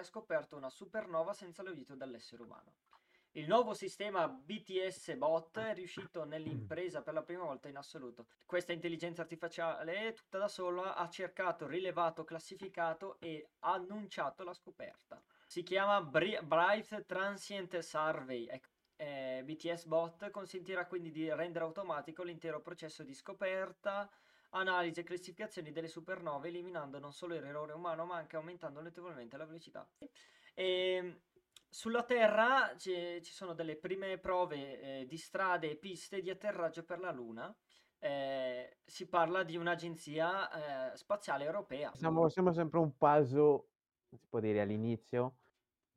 ha scoperto una supernova senza l'aiuto dell'essere umano. Il nuovo sistema BTS Bot è riuscito nell'impresa per la prima volta in assoluto. Questa intelligenza artificiale, tutta da sola, ha cercato, rilevato, classificato e annunciato la scoperta. Si chiama Bri- Bright Transient Survey. Ecco, eh, BTS Bot consentirà quindi di rendere automatico l'intero processo di scoperta, analisi e classificazione delle supernove, eliminando non solo l'errore umano, ma anche aumentando notevolmente la velocità. E sulla Terra ci, ci sono delle prime prove eh, di strade e piste di atterraggio per la Luna. Eh, si parla di un'agenzia eh, spaziale europea. Siamo, siamo sempre un passo, si può dire, all'inizio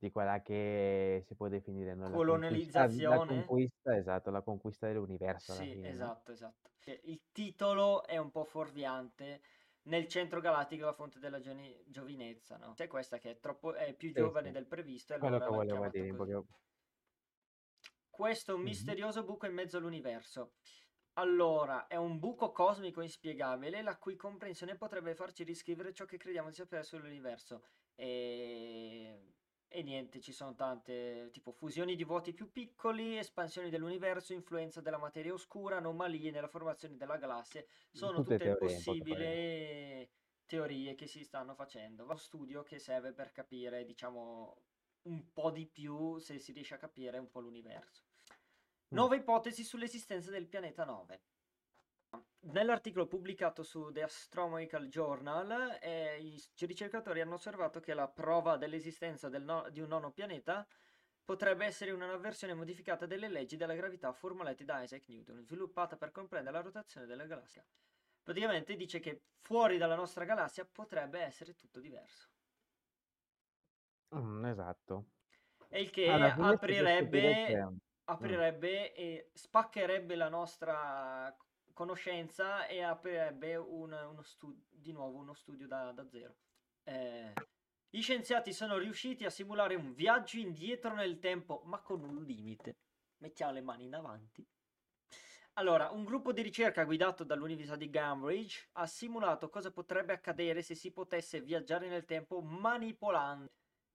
di quella che si può definire no? la conquista, la conquista, esatto, la conquista dell'universo Sì, fine, no? esatto, esatto. Eh, Il titolo è un po' fuorviante. Nel centro galattico la fonte della gioni- giovinezza, no? C'è questa che è troppo, è più giovane sì, del previsto e quello allora che volevo dire, proprio. Questo Mhm. misterioso buco in mezzo all'universo. Allora, è un buco cosmico inspiegabile la cui comprensione potrebbe farci riscrivere ciò che crediamo di sapere sull'universo. E... e niente, ci sono tante, tipo fusioni di vuoti più piccoli, espansioni dell'universo, influenza della materia oscura, anomalie nella formazione della galassia. Sono Tutte tutte teorie, possibili teorie che si stanno facendo. Uno studio che serve per capire, diciamo, un po' di più, se si riesce a capire un po' l'universo. Mm. Nuove ipotesi sull'esistenza del pianeta 9. Nell'articolo pubblicato su The Astronomical Journal, eh, i ricercatori hanno osservato che la prova dell'esistenza del no- di un nono pianeta potrebbe essere una versione modificata delle leggi della gravità formulate da Isaac Newton, sviluppata per comprendere la rotazione della galassia. Praticamente dice che fuori dalla nostra galassia potrebbe essere tutto diverso. Mm, esatto. E il che scoprire aprirebbe, che... mm, aprirebbe e spaccherebbe la nostra conoscenza e aprirebbe un- uno stu- di nuovo uno studio da, da zero. Eh, gli scienziati sono riusciti a simulare un viaggio indietro nel tempo, ma con un limite. Mettiamo le mani in avanti. Allora, un gruppo di ricerca guidato dall'Università di Cambridge ha simulato cosa potrebbe accadere se si potesse viaggiare nel tempo manipolando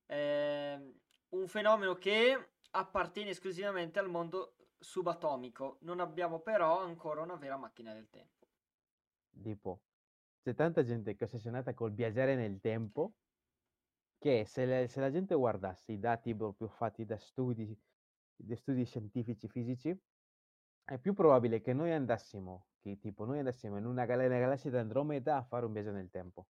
ehm, un fenomeno che appartiene esclusivamente al mondo subatomico. Non abbiamo però ancora una vera macchina del tempo. Tipo, c'è tanta gente che è ossessionata col viaggiare nel tempo che se, le- se la gente guardasse i dati proprio fatti da studi, da studi scientifici fisici, è più probabile che noi andassimo, che tipo noi andassimo in una, gal- una galassia di Andromeda a fare un viaggio nel tempo.